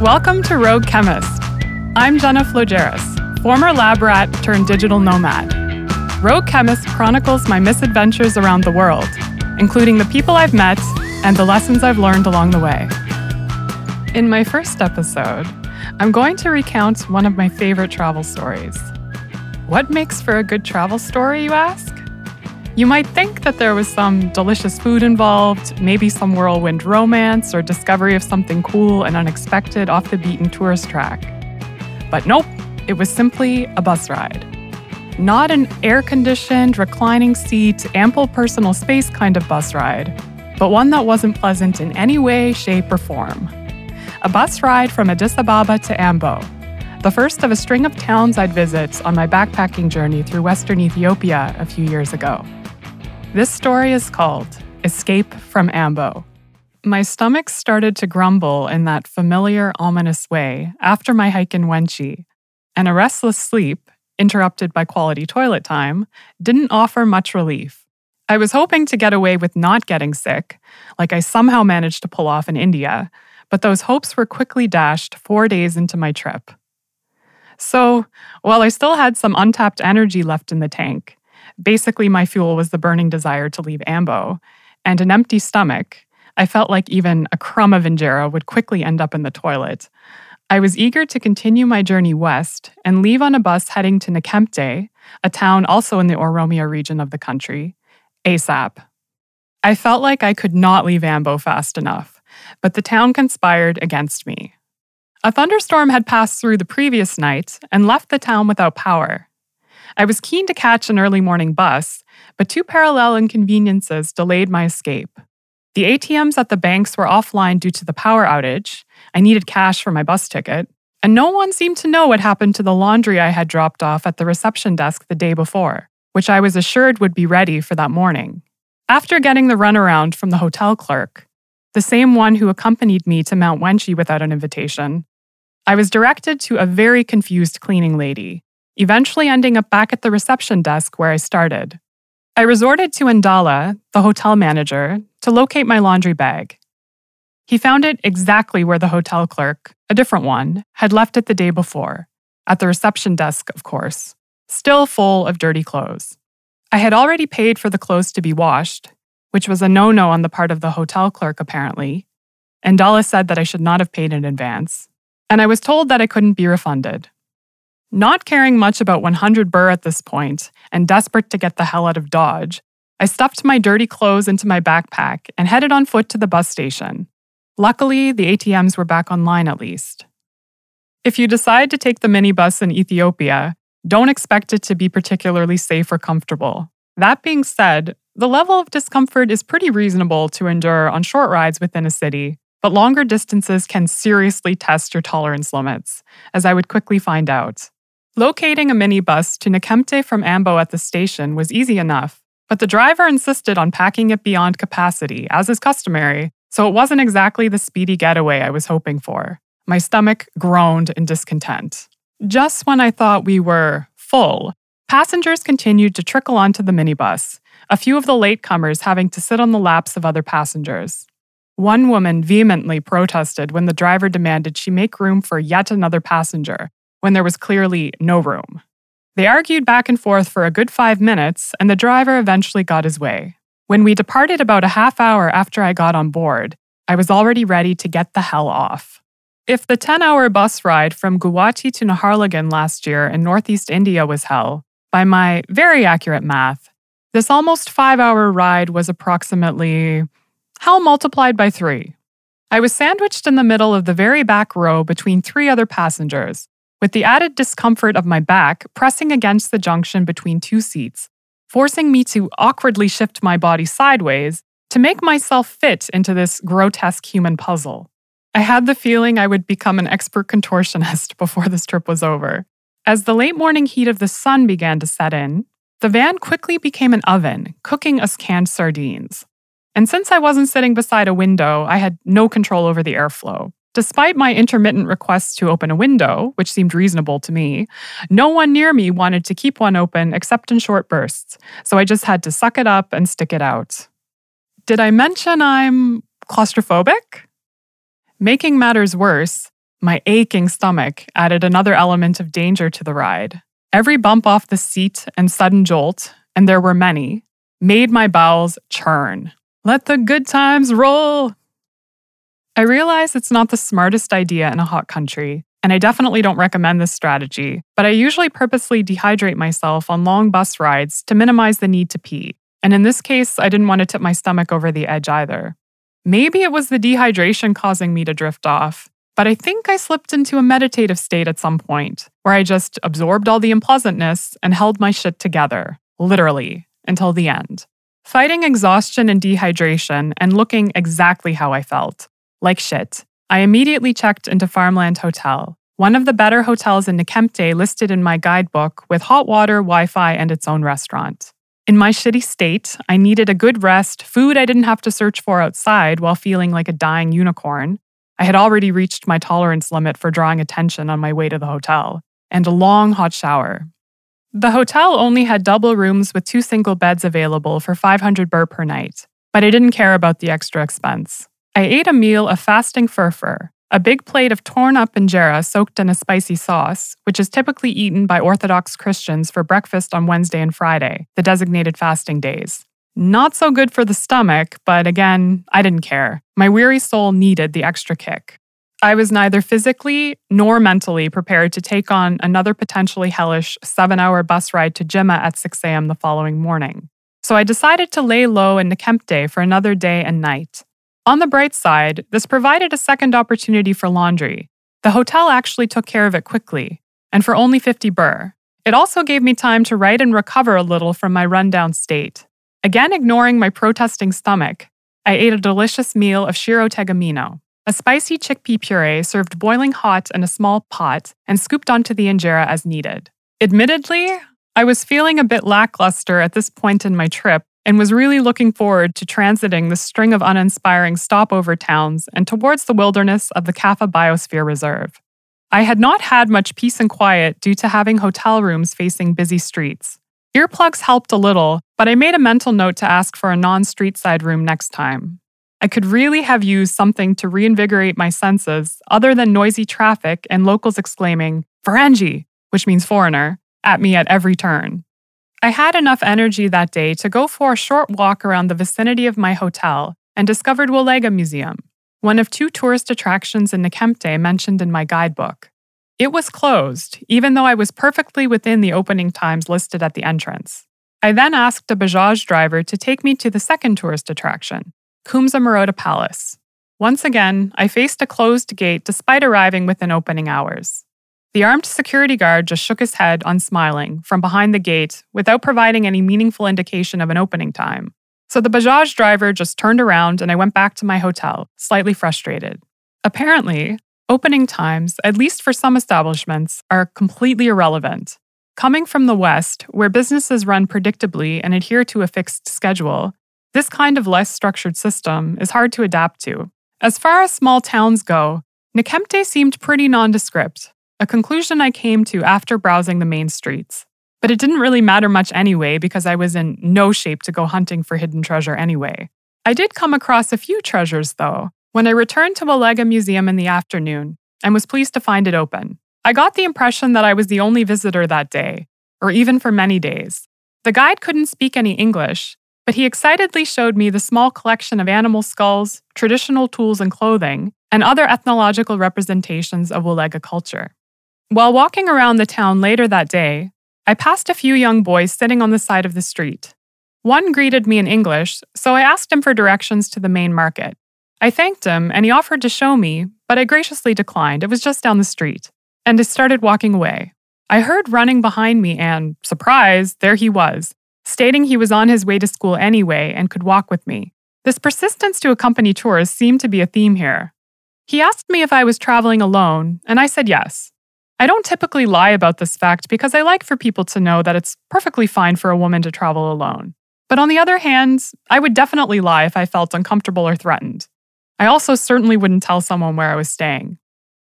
Welcome to Rogue Chemist. I'm Jenna Flogeris, former lab rat turned digital nomad. Rogue Chemist chronicles my misadventures around the world, including the people I've met and the lessons I've learned along the way. In my first episode, I'm going to recount one of my favorite travel stories. What makes for a good travel story, you ask? You might think that there was some delicious food involved, maybe some whirlwind romance or discovery of something cool and unexpected off the beaten tourist track. But nope, it was simply a bus ride. Not an air conditioned, reclining seat, ample personal space kind of bus ride, but one that wasn't pleasant in any way, shape, or form. A bus ride from Addis Ababa to Ambo, the first of a string of towns I'd visit on my backpacking journey through Western Ethiopia a few years ago. This story is called Escape from Ambo. My stomach started to grumble in that familiar, ominous way after my hike in Wenchi, and a restless sleep, interrupted by quality toilet time, didn't offer much relief. I was hoping to get away with not getting sick, like I somehow managed to pull off in India, but those hopes were quickly dashed four days into my trip. So, while I still had some untapped energy left in the tank, Basically, my fuel was the burning desire to leave Ambo, and an empty stomach. I felt like even a crumb of injera would quickly end up in the toilet. I was eager to continue my journey west and leave on a bus heading to Nekemte, a town also in the Oromia region of the country, ASAP. I felt like I could not leave Ambo fast enough, but the town conspired against me. A thunderstorm had passed through the previous night and left the town without power. I was keen to catch an early morning bus, but two parallel inconveniences delayed my escape. The ATMs at the banks were offline due to the power outage. I needed cash for my bus ticket. And no one seemed to know what happened to the laundry I had dropped off at the reception desk the day before, which I was assured would be ready for that morning. After getting the runaround from the hotel clerk, the same one who accompanied me to Mount Wenchi without an invitation, I was directed to a very confused cleaning lady eventually ending up back at the reception desk where I started. I resorted to Ndala, the hotel manager, to locate my laundry bag. He found it exactly where the hotel clerk, a different one, had left it the day before, at the reception desk, of course, still full of dirty clothes. I had already paid for the clothes to be washed, which was a no no on the part of the hotel clerk, apparently. Ndala said that I should not have paid in advance. And I was told that I couldn't be refunded. Not caring much about 100 birr at this point, and desperate to get the hell out of Dodge, I stuffed my dirty clothes into my backpack and headed on foot to the bus station. Luckily, the ATMs were back online at least. If you decide to take the minibus in Ethiopia, don't expect it to be particularly safe or comfortable. That being said, the level of discomfort is pretty reasonable to endure on short rides within a city, but longer distances can seriously test your tolerance limits, as I would quickly find out. Locating a minibus to Nekemte from Ambo at the station was easy enough, but the driver insisted on packing it beyond capacity, as is customary, so it wasn't exactly the speedy getaway I was hoping for. My stomach groaned in discontent. Just when I thought we were full, passengers continued to trickle onto the minibus, a few of the latecomers having to sit on the laps of other passengers. One woman vehemently protested when the driver demanded she make room for yet another passenger, when there was clearly no room. They argued back and forth for a good five minutes, and the driver eventually got his way. When we departed about a half hour after I got on board, I was already ready to get the hell off. If the 10 hour bus ride from Guwahati to Naharlagun last year in Northeast India was hell, by my very accurate math, this almost five hour ride was approximately hell multiplied by three. I was sandwiched in the middle of the very back row between three other passengers, with the added discomfort of my back pressing against the junction between two seats, forcing me to awkwardly shift my body sideways to make myself fit into this grotesque human puzzle. I had the feeling I would become an expert contortionist before this trip was over. As the late morning heat of the sun began to set in, the van quickly became an oven, cooking us canned sardines. And since I wasn't sitting beside a window, I had no control over the airflow. Despite my intermittent requests to open a window, which seemed reasonable to me, no one near me wanted to keep one open except in short bursts, so I just had to suck it up and stick it out. Did I mention I'm claustrophobic? Making matters worse, My aching stomach added another element of danger to the ride. Every bump off the seat and sudden jolt, and there were many, made my bowels churn. Let the good times roll. I realize it's not the smartest idea in a hot country, and I definitely don't recommend this strategy, but I usually purposely dehydrate myself on long bus rides to minimize the need to pee. And in this case, I didn't want to tip my stomach over the edge either. Maybe it was the dehydration causing me to drift off, but I think I slipped into a meditative state at some point where I just absorbed all the unpleasantness and held my shit together, literally, until the end. Fighting exhaustion and dehydration and looking exactly how I felt like shit. I immediately checked into Farmland Hotel, one of the better hotels in Nekemte listed in my guidebook with hot water, Wi Fi, and its own restaurant. In my shitty state, I needed a good rest, food I didn't have to search for outside while feeling like a dying unicorn. I had already reached my tolerance limit for drawing attention on my way to the hotel, and a long hot shower. The hotel only had double rooms with two single beds available for 500 birr per night, but I didn't care about the extra expense. I ate a meal of fasting furfur, a big plate of torn up injera soaked in a spicy sauce, which is typically eaten by Orthodox Christians for breakfast on Wednesday and Friday, the designated fasting days. Not so good for the stomach, but again, I didn't care. My weary soul needed the extra kick. I was neither physically nor mentally prepared to take on another potentially hellish seven hour bus ride to Jimma at 6 a.m. the following morning. So I decided to lay low in Nekemte for another day and night, on the bright side, this provided a second opportunity for laundry. The hotel actually took care of it quickly, and for only 50 birr. It also gave me time to write and recover a little from my rundown state. Again, ignoring my protesting stomach, I ate a delicious meal of shiro tegabino, a spicy chickpea puree served boiling hot in a small pot and scooped onto the injera as needed. Admittedly, I was feeling a bit lackluster at this point in my trip and was really looking forward to transiting the string of uninspiring stopover towns and towards the wilderness of the Kaffa Biosphere Reserve. I had not had much peace and quiet due to having hotel rooms facing busy streets. Earplugs helped a little, but I made a mental note to ask for a non street side room next time. I could really have used something to reinvigorate my senses other than noisy traffic and locals exclaiming, Ferenji, which means foreigner, at me at every turn. I had enough energy that day to go for a short walk around the vicinity of my hotel and discovered Wolega Museum, one of two tourist attractions in Nekemte mentioned in my guidebook. It was closed, even though I was perfectly within the opening times listed at the entrance. I then asked a Bajaj driver to take me to the second tourist attraction, Kumsa Moroda Palace. Once again, I faced a closed gate despite arriving within opening hours. The armed security guard just shook his head, unsmiling, from behind the gate without providing any meaningful indication of an opening time. So the Bajaj driver just turned around and I went back to my hotel, slightly frustrated. Apparently, opening times, at least for some establishments, are completely irrelevant. Coming from the West, where businesses run predictably and adhere to a fixed schedule, this kind of less structured system is hard to adapt to. As far as small towns go, Nekemte seemed pretty nondescript, a conclusion I came to after browsing the main streets. But it didn't really matter much anyway because I was in no shape to go hunting for hidden treasure anyway. I did come across a few treasures, though, when I returned to Wolega Museum in the afternoon and was pleased to find it open. I got the impression that I was the only visitor that day, or even for many days. The guide couldn't speak any English, but he excitedly showed me the small collection of animal skulls, traditional tools and clothing, and other ethnological representations of Wolega culture. While walking around the town later that day, I passed a few young boys sitting on the side of the street. One greeted me in English, so I asked him for directions to the main market. I thanked him, and he offered to show me, but I graciously declined. It was just down the street. And I started walking away. I heard running behind me, and, surprise, there he was, stating he was on his way to school anyway and could walk with me. This persistence to accompany tourists seemed to be a theme here. He asked me if I was traveling alone, and I said yes. I don't typically lie about this fact because I like for people to know that it's perfectly fine for a woman to travel alone. But on the other hand, I would definitely lie if I felt uncomfortable or threatened. I also certainly wouldn't tell someone where I was staying.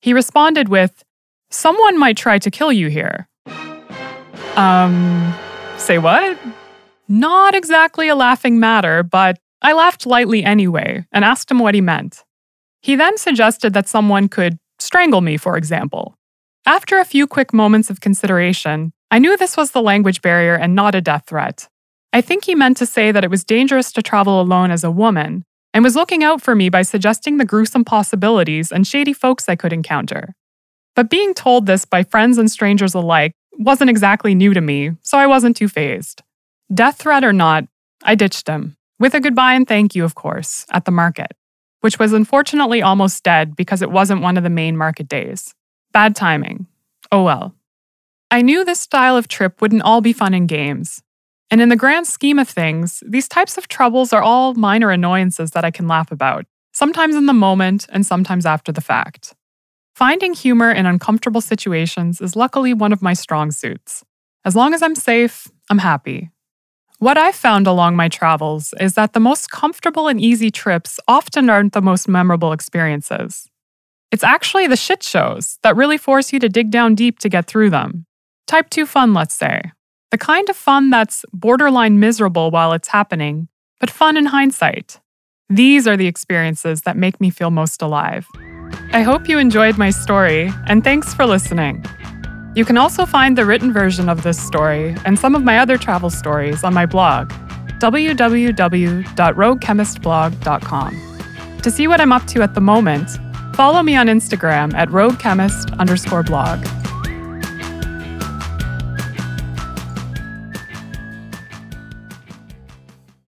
He responded with, Someone might try to kill you here. Um, say what? Not exactly a laughing matter, but I laughed lightly anyway and asked him what he meant. He then suggested that someone could strangle me, for example. After a few quick moments of consideration, I knew this was the language barrier and not a death threat. I think he meant to say that it was dangerous to travel alone as a woman, and was looking out for me by suggesting the gruesome possibilities and shady folks I could encounter. But being told this by friends and strangers alike wasn't exactly new to me, so I wasn't too fazed. Death threat or not, I ditched him, with a goodbye and thank you, of course, at the market, which was unfortunately almost dead because it wasn't one of the main market days. Bad timing. Oh well. I knew this style of trip wouldn't all be fun and games. And in the grand scheme of things, these types of troubles are all minor annoyances that I can laugh about, sometimes in the moment and sometimes after the fact. Finding humor in uncomfortable situations is luckily one of my strong suits. As long as I'm safe, I'm happy. What I've found along my travels is that the most comfortable and easy trips often aren't the most memorable experiences. It's actually the shit shows that really force you to dig down deep to get through them. Type 2 fun, let's say. The kind of fun that's borderline miserable while it's happening, but fun in hindsight. These are the experiences that make me feel most alive. I hope you enjoyed my story, and thanks for listening. You can also find the written version of this story and some of my other travel stories on my blog, www.roguechemistblog.com. To see what I'm up to at the moment, follow me on Instagram at roguechemist underscore blog.